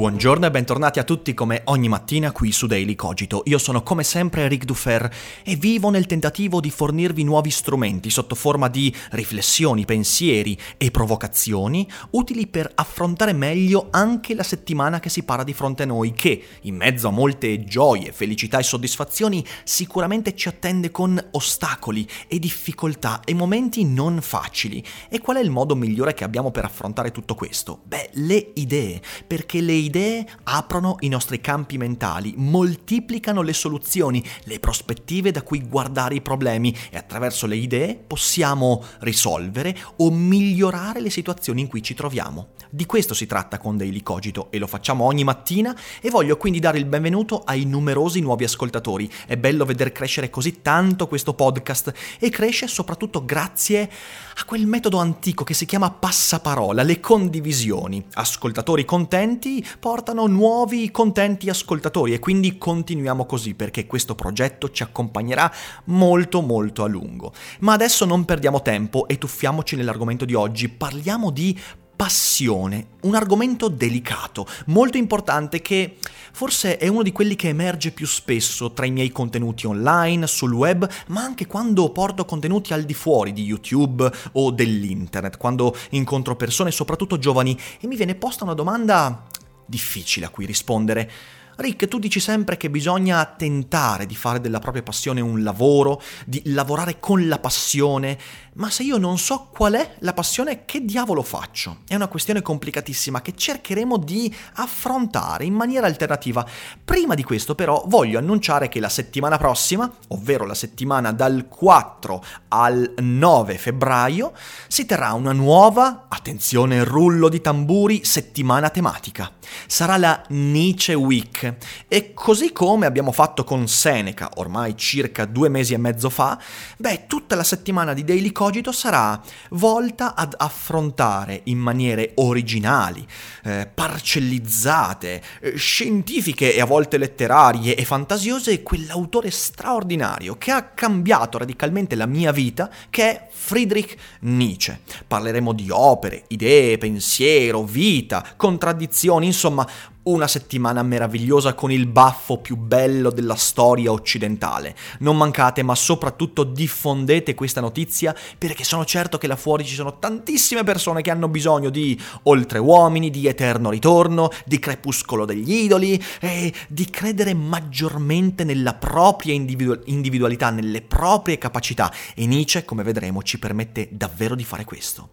Buongiorno e bentornati a tutti come ogni mattina qui su Daily Cogito. Io sono come sempre Eric Dufer e vivo nel tentativo di fornirvi nuovi strumenti sotto forma di riflessioni, pensieri e provocazioni utili per affrontare meglio anche la settimana che si para di fronte a noi che, in mezzo a molte gioie, felicità e soddisfazioni, sicuramente ci attende con ostacoli e difficoltà e momenti non facili. E qual è il modo migliore che abbiamo per affrontare tutto questo? Beh, le idee, perché le idee idee aprono i nostri campi mentali, moltiplicano le soluzioni, le prospettive da cui guardare i problemi e attraverso le idee possiamo risolvere o migliorare le situazioni in cui ci troviamo. Di questo si tratta con Daily Cogito e lo facciamo ogni mattina e voglio quindi dare il benvenuto ai numerosi nuovi ascoltatori. È bello veder crescere così tanto questo podcast e cresce soprattutto grazie a quel metodo antico che si chiama passaparola, le condivisioni. Ascoltatori contenti portano nuovi contenti ascoltatori e quindi continuiamo così perché questo progetto ci accompagnerà molto molto a lungo. Ma adesso non perdiamo tempo e tuffiamoci nell'argomento di oggi, parliamo di passione, un argomento delicato, molto importante che forse è uno di quelli che emerge più spesso tra i miei contenuti online, sul web, ma anche quando porto contenuti al di fuori di YouTube o dell'internet, quando incontro persone, soprattutto giovani, e mi viene posta una domanda difficile a cui rispondere. Rick, tu dici sempre che bisogna tentare di fare della propria passione un lavoro, di lavorare con la passione, ma se io non so qual è la passione, che diavolo faccio? È una questione complicatissima che cercheremo di affrontare in maniera alternativa. Prima di questo però voglio annunciare che la settimana prossima, ovvero la settimana dal 4 al 9 febbraio, si terrà una nuova, attenzione rullo di tamburi, settimana tematica. Sarà la Nietzsche Week e così come abbiamo fatto con Seneca ormai circa due mesi e mezzo fa, beh, tutta la settimana di Daily Cogito sarà volta ad affrontare in maniere originali, eh, parcellizzate, eh, scientifiche e a volte letterarie e fantasiose quell'autore straordinario che ha cambiato radicalmente la mia vita, che è Friedrich Nietzsche. Parleremo di opere, idee, pensiero, vita, contraddizioni, insomma una settimana meravigliosa con il baffo più bello della storia occidentale. Non mancate, ma soprattutto diffondete questa notizia perché sono certo che là fuori ci sono tantissime persone che hanno bisogno di oltre uomini, di eterno ritorno, di crepuscolo degli idoli e di credere maggiormente nella propria individu- individualità, nelle proprie capacità. E Nietzsche, come vedremo, ci permette davvero di fare questo.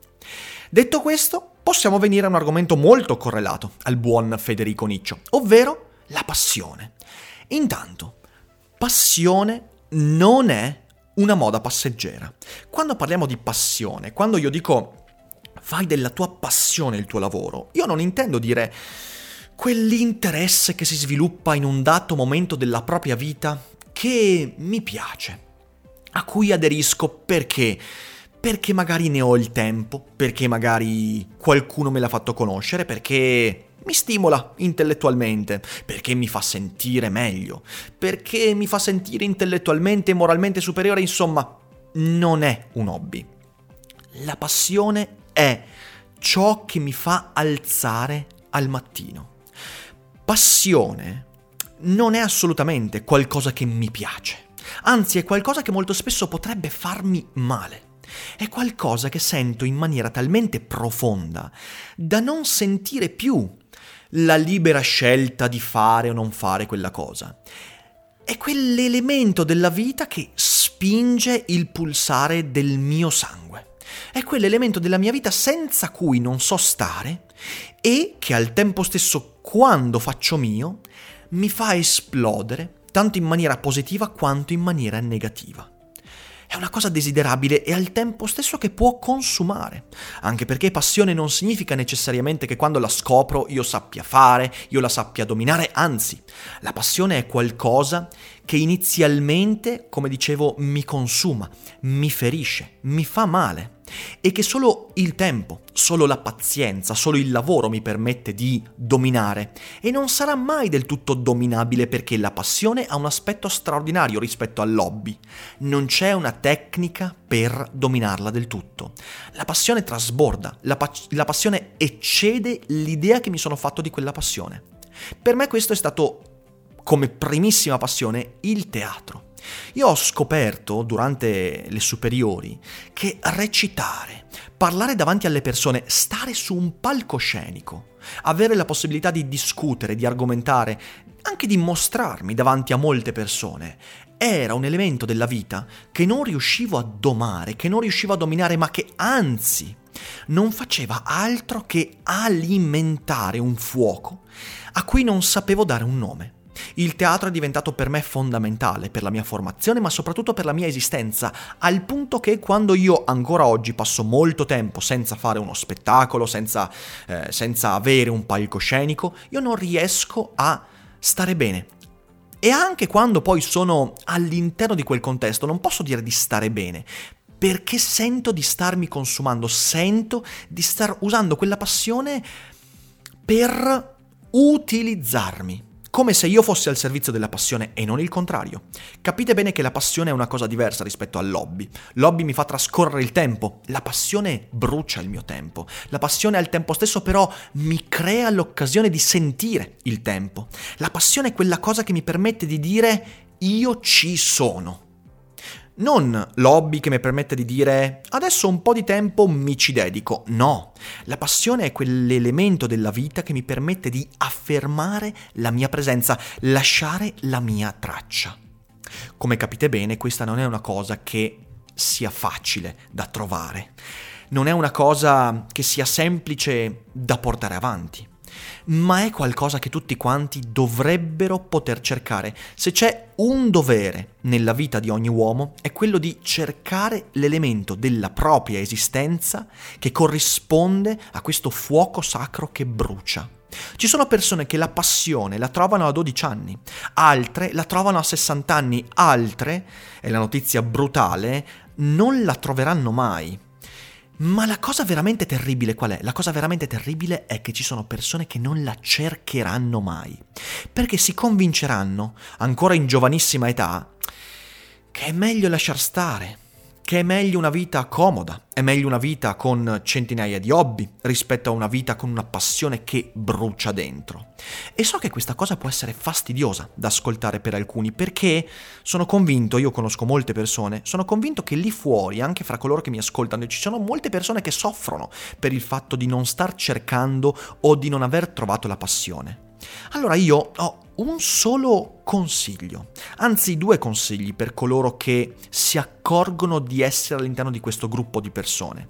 Detto questo, possiamo venire a un argomento molto correlato al buon Federico Niccio, ovvero la passione. Intanto, passione non è una moda passeggera. Quando parliamo di passione, quando io dico fai della tua passione il tuo lavoro, io non intendo dire quell'interesse che si sviluppa in un dato momento della propria vita che mi piace, a cui aderisco perché perché magari ne ho il tempo, perché magari qualcuno me l'ha fatto conoscere, perché mi stimola intellettualmente, perché mi fa sentire meglio, perché mi fa sentire intellettualmente e moralmente superiore, insomma, non è un hobby. La passione è ciò che mi fa alzare al mattino. Passione non è assolutamente qualcosa che mi piace, anzi è qualcosa che molto spesso potrebbe farmi male. È qualcosa che sento in maniera talmente profonda da non sentire più la libera scelta di fare o non fare quella cosa. È quell'elemento della vita che spinge il pulsare del mio sangue. È quell'elemento della mia vita senza cui non so stare e che al tempo stesso, quando faccio mio, mi fa esplodere tanto in maniera positiva quanto in maniera negativa. È una cosa desiderabile e al tempo stesso che può consumare. Anche perché passione non significa necessariamente che quando la scopro io sappia fare, io la sappia dominare, anzi, la passione è qualcosa che inizialmente, come dicevo, mi consuma, mi ferisce, mi fa male e che solo il tempo, solo la pazienza, solo il lavoro mi permette di dominare e non sarà mai del tutto dominabile perché la passione ha un aspetto straordinario rispetto all'hobby. Non c'è una tecnica per dominarla del tutto. La passione trasborda, la, pa- la passione eccede l'idea che mi sono fatto di quella passione. Per me questo è stato come primissima passione il teatro. Io ho scoperto durante le superiori che recitare, parlare davanti alle persone, stare su un palcoscenico, avere la possibilità di discutere, di argomentare, anche di mostrarmi davanti a molte persone, era un elemento della vita che non riuscivo a domare, che non riuscivo a dominare, ma che anzi non faceva altro che alimentare un fuoco a cui non sapevo dare un nome. Il teatro è diventato per me fondamentale, per la mia formazione, ma soprattutto per la mia esistenza, al punto che quando io ancora oggi passo molto tempo senza fare uno spettacolo, senza, eh, senza avere un palcoscenico, io non riesco a stare bene. E anche quando poi sono all'interno di quel contesto, non posso dire di stare bene, perché sento di starmi consumando, sento di star usando quella passione per utilizzarmi come se io fossi al servizio della passione e non il contrario. Capite bene che la passione è una cosa diversa rispetto all'hobby. L'hobby mi fa trascorrere il tempo, la passione brucia il mio tempo. La passione al tempo stesso però mi crea l'occasione di sentire il tempo. La passione è quella cosa che mi permette di dire io ci sono. Non l'hobby che mi permette di dire adesso un po' di tempo mi ci dedico, no. La passione è quell'elemento della vita che mi permette di affermare la mia presenza, lasciare la mia traccia. Come capite bene, questa non è una cosa che sia facile da trovare, non è una cosa che sia semplice da portare avanti ma è qualcosa che tutti quanti dovrebbero poter cercare. Se c'è un dovere nella vita di ogni uomo è quello di cercare l'elemento della propria esistenza che corrisponde a questo fuoco sacro che brucia. Ci sono persone che la passione la trovano a 12 anni, altre la trovano a 60 anni, altre, è la notizia brutale, non la troveranno mai. Ma la cosa veramente terribile qual è? La cosa veramente terribile è che ci sono persone che non la cercheranno mai, perché si convinceranno, ancora in giovanissima età, che è meglio lasciar stare, che è meglio una vita comoda, è meglio una vita con centinaia di hobby rispetto a una vita con una passione che brucia dentro. E so che questa cosa può essere fastidiosa da ascoltare per alcuni perché sono convinto, io conosco molte persone, sono convinto che lì fuori, anche fra coloro che mi ascoltano, ci sono molte persone che soffrono per il fatto di non star cercando o di non aver trovato la passione. Allora io ho un solo consiglio, anzi due consigli per coloro che si accorgono di essere all'interno di questo gruppo di persone.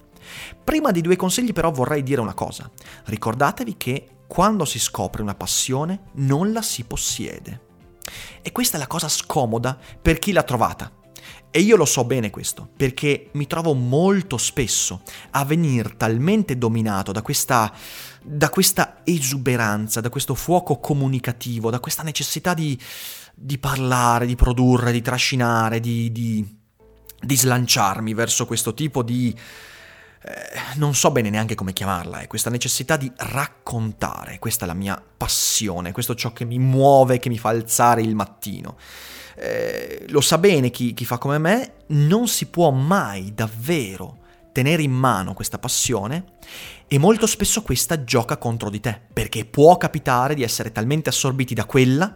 Prima dei due consigli però vorrei dire una cosa. Ricordatevi che quando si scopre una passione non la si possiede. E questa è la cosa scomoda per chi l'ha trovata. E io lo so bene questo, perché mi trovo molto spesso a venire talmente dominato da questa, da questa esuberanza, da questo fuoco comunicativo, da questa necessità di, di parlare, di produrre, di trascinare, di, di, di slanciarmi verso questo tipo di... Eh, non so bene neanche come chiamarla, è questa necessità di raccontare, questa è la mia passione, questo è ciò che mi muove, che mi fa alzare il mattino. Eh, lo sa bene chi, chi fa come me, non si può mai davvero tenere in mano questa passione e molto spesso questa gioca contro di te, perché può capitare di essere talmente assorbiti da quella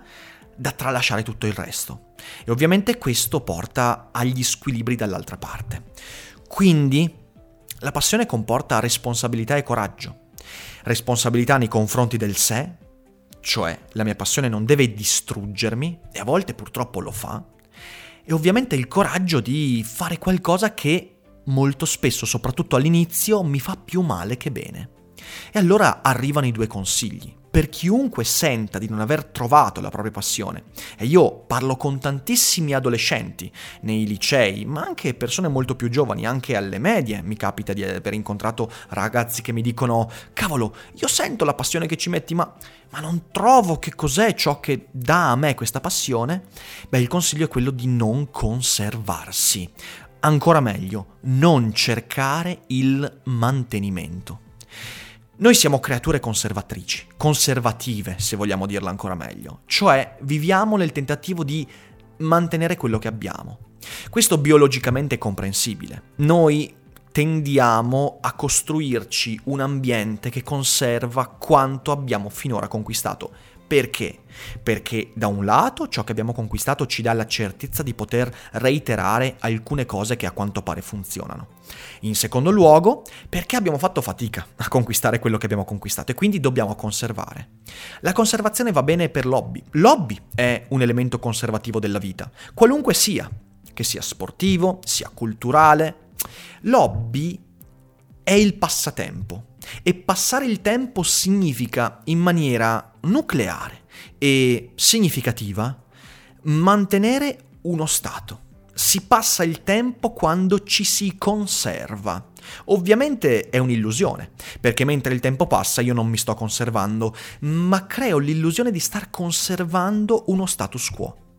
da tralasciare tutto il resto. E ovviamente questo porta agli squilibri dall'altra parte. Quindi la passione comporta responsabilità e coraggio. Responsabilità nei confronti del sé, cioè la mia passione non deve distruggermi, e a volte purtroppo lo fa, e ovviamente il coraggio di fare qualcosa che molto spesso, soprattutto all'inizio, mi fa più male che bene. E allora arrivano i due consigli. per chiunque senta di non aver trovato la propria passione. E io parlo con tantissimi adolescenti nei licei, ma anche persone molto più giovani, anche alle medie. Mi capita di aver incontrato ragazzi che mi dicono: Cavolo, io sento la passione che ci metti, ma, ma non trovo che cos'è ciò che dà a me questa passione. Beh, il consiglio è quello di non conservarsi. Ancora meglio, non cercare il mantenimento. Noi siamo creature conservatrici, conservative se vogliamo dirla ancora meglio, cioè viviamo nel tentativo di mantenere quello che abbiamo. Questo biologicamente è comprensibile. Noi tendiamo a costruirci un ambiente che conserva quanto abbiamo finora conquistato perché? Perché da un lato ciò che abbiamo conquistato ci dà la certezza di poter reiterare alcune cose che a quanto pare funzionano. In secondo luogo, perché abbiamo fatto fatica a conquistare quello che abbiamo conquistato e quindi dobbiamo conservare. La conservazione va bene per l'hobby. L'hobby è un elemento conservativo della vita, qualunque sia, che sia sportivo, sia culturale. L'hobby è il passatempo e passare il tempo significa in maniera nucleare e significativa mantenere uno stato. Si passa il tempo quando ci si conserva. Ovviamente è un'illusione, perché mentre il tempo passa io non mi sto conservando, ma creo l'illusione di star conservando uno status quo.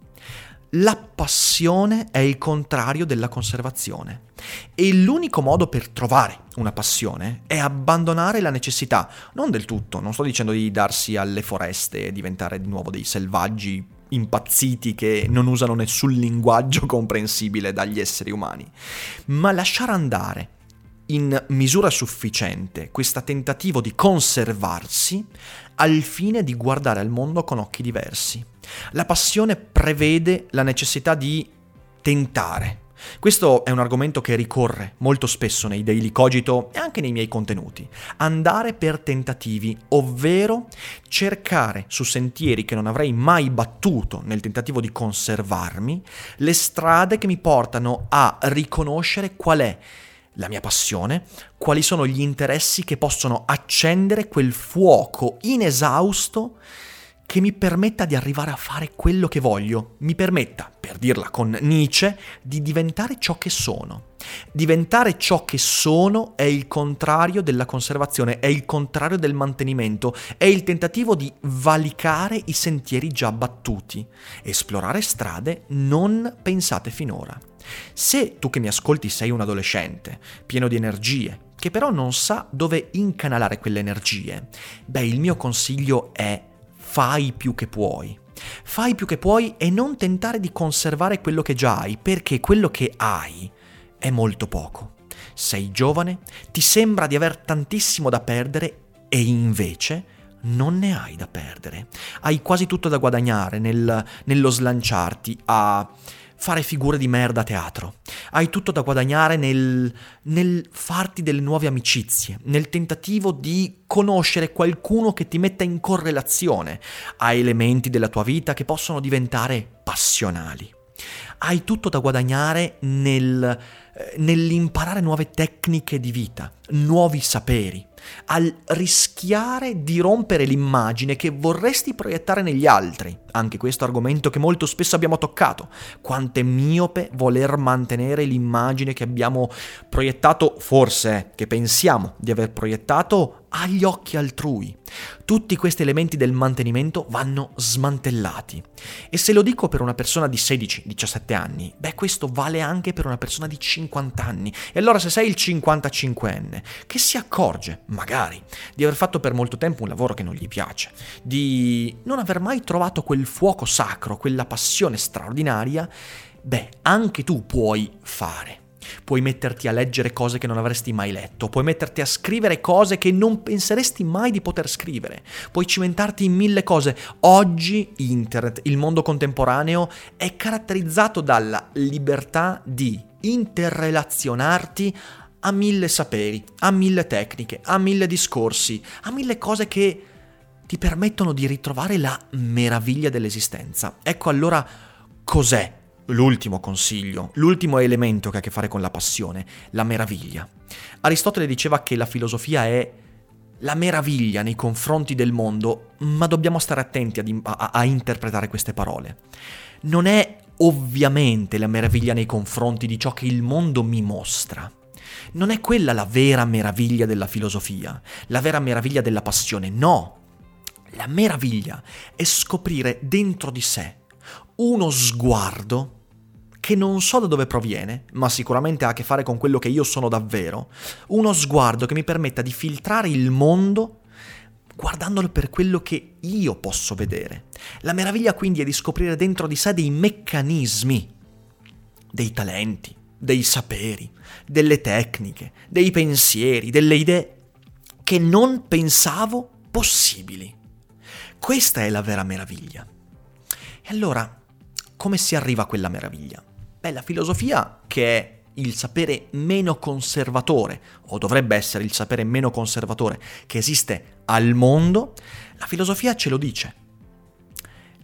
La passione è il contrario della conservazione. E l'unico modo per trovare una passione è abbandonare la necessità, non del tutto, non sto dicendo di darsi alle foreste e diventare di nuovo dei selvaggi impazziti che non usano nessun linguaggio comprensibile dagli esseri umani, ma lasciare andare in misura sufficiente questo tentativo di conservarsi al fine di guardare al mondo con occhi diversi. La passione prevede la necessità di tentare. Questo è un argomento che ricorre molto spesso nei daily cogito e anche nei miei contenuti. Andare per tentativi, ovvero cercare su sentieri che non avrei mai battuto nel tentativo di conservarmi, le strade che mi portano a riconoscere qual è la mia passione, quali sono gli interessi che possono accendere quel fuoco inesausto che mi permetta di arrivare a fare quello che voglio, mi permetta, per dirla con Nietzsche, di diventare ciò che sono. Diventare ciò che sono è il contrario della conservazione, è il contrario del mantenimento, è il tentativo di valicare i sentieri già battuti, esplorare strade non pensate finora. Se tu che mi ascolti sei un adolescente, pieno di energie, che però non sa dove incanalare quelle energie, beh, il mio consiglio è fai più che puoi. Fai più che puoi e non tentare di conservare quello che già hai, perché quello che hai è molto poco. Sei giovane, ti sembra di aver tantissimo da perdere e invece non ne hai da perdere. Hai quasi tutto da guadagnare nel, nello slanciarti a fare figure di merda a teatro. Hai tutto da guadagnare nel, nel farti delle nuove amicizie, nel tentativo di conoscere qualcuno che ti metta in correlazione a elementi della tua vita che possono diventare passionali. Hai tutto da guadagnare nel, eh, nell'imparare nuove tecniche di vita, nuovi saperi al rischiare di rompere l'immagine che vorresti proiettare negli altri. Anche questo argomento che molto spesso abbiamo toccato. Quanto è miope voler mantenere l'immagine che abbiamo proiettato, forse che pensiamo di aver proiettato agli occhi altrui. Tutti questi elementi del mantenimento vanno smantellati. E se lo dico per una persona di 16-17 anni, beh questo vale anche per una persona di 50 anni. E allora se sei il 55enne, che si accorge, magari, di aver fatto per molto tempo un lavoro che non gli piace, di non aver mai trovato quel fuoco sacro, quella passione straordinaria, beh, anche tu puoi fare puoi metterti a leggere cose che non avresti mai letto, puoi metterti a scrivere cose che non penseresti mai di poter scrivere, puoi cimentarti in mille cose. Oggi internet, il mondo contemporaneo, è caratterizzato dalla libertà di interrelazionarti a mille saperi, a mille tecniche, a mille discorsi, a mille cose che ti permettono di ritrovare la meraviglia dell'esistenza. Ecco allora cos'è l'ultimo consiglio, l'ultimo elemento che ha a che fare con la passione, la meraviglia. Aristotele diceva che la filosofia è la meraviglia nei confronti del mondo, ma dobbiamo stare attenti a, a, a interpretare queste parole. Non è ovviamente la meraviglia nei confronti di ciò che il mondo mi mostra. Non è quella la vera meraviglia della filosofia, la vera meraviglia della passione, no. La meraviglia è scoprire dentro di sé uno sguardo che non so da dove proviene, ma sicuramente ha a che fare con quello che io sono davvero, uno sguardo che mi permetta di filtrare il mondo guardandolo per quello che io posso vedere. La meraviglia quindi è di scoprire dentro di sé dei meccanismi, dei talenti, dei saperi, delle tecniche, dei pensieri, delle idee che non pensavo possibili. Questa è la vera meraviglia. E allora, come si arriva a quella meraviglia? Beh, la filosofia, che è il sapere meno conservatore, o dovrebbe essere il sapere meno conservatore che esiste al mondo, la filosofia ce lo dice.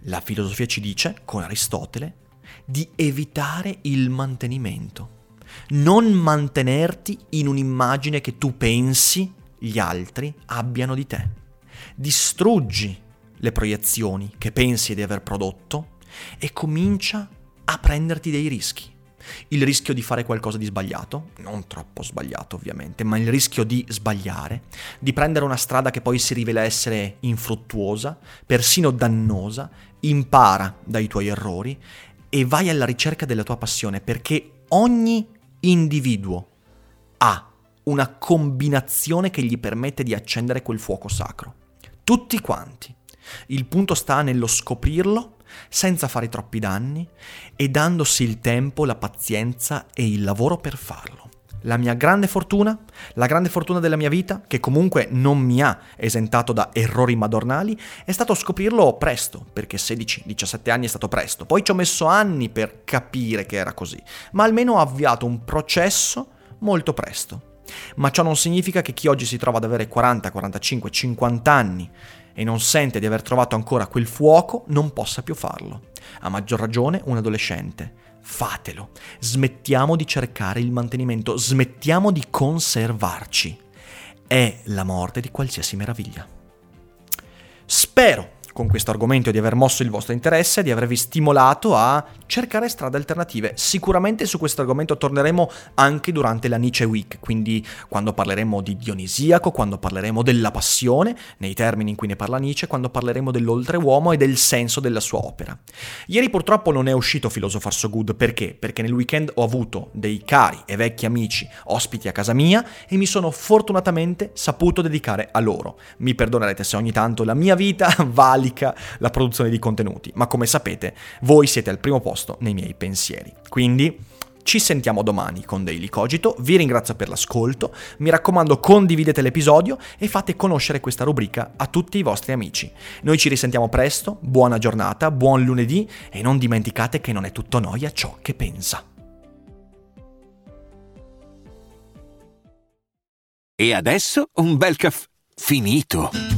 La filosofia ci dice, con Aristotele, di evitare il mantenimento. Non mantenerti in un'immagine che tu pensi gli altri abbiano di te. Distruggi le proiezioni che pensi di aver prodotto e comincia a prenderti dei rischi il rischio di fare qualcosa di sbagliato, non troppo sbagliato ovviamente, ma il rischio di sbagliare, di prendere una strada che poi si rivela essere infruttuosa, persino dannosa, impara dai tuoi errori e vai alla ricerca della tua passione perché ogni individuo ha una combinazione che gli permette di accendere quel fuoco sacro. Tutti quanti. Il punto sta nello scoprirlo senza fare troppi danni e dandosi il tempo, la pazienza e il lavoro per farlo. La mia grande fortuna, la grande fortuna della mia vita, che comunque non mi ha esentato da errori madornali, è stato scoprirlo presto, perché 16-17 anni è stato presto. Poi ci ho messo anni per capire che era così, ma almeno ho avviato un processo molto presto. Ma ciò non significa che chi oggi si trova ad avere 40, 45, 50 anni e non sente di aver trovato ancora quel fuoco non possa più farlo. A maggior ragione un adolescente. Fatelo. Smettiamo di cercare il mantenimento, smettiamo di conservarci. È la morte di qualsiasi meraviglia. Spero con questo argomento di aver mosso il vostro interesse, di avervi stimolato a cercare strade alternative. Sicuramente su questo argomento torneremo anche durante la Nietzsche Week, quindi quando parleremo di Dionisiaco, quando parleremo della passione, nei termini in cui ne parla Nietzsche, quando parleremo dell'oltreuomo e del senso della sua opera. Ieri purtroppo non è uscito Philosopher So Good perché? Perché nel weekend ho avuto dei cari e vecchi amici ospiti a casa mia e mi sono fortunatamente saputo dedicare a loro. Mi perdonerete se ogni tanto la mia vita vale carica la produzione di contenuti, ma come sapete voi siete al primo posto nei miei pensieri. Quindi ci sentiamo domani con Daily Cogito, vi ringrazio per l'ascolto, mi raccomando condividete l'episodio e fate conoscere questa rubrica a tutti i vostri amici. Noi ci risentiamo presto, buona giornata, buon lunedì e non dimenticate che non è tutto noia ciò che pensa. E adesso un bel caffè finito.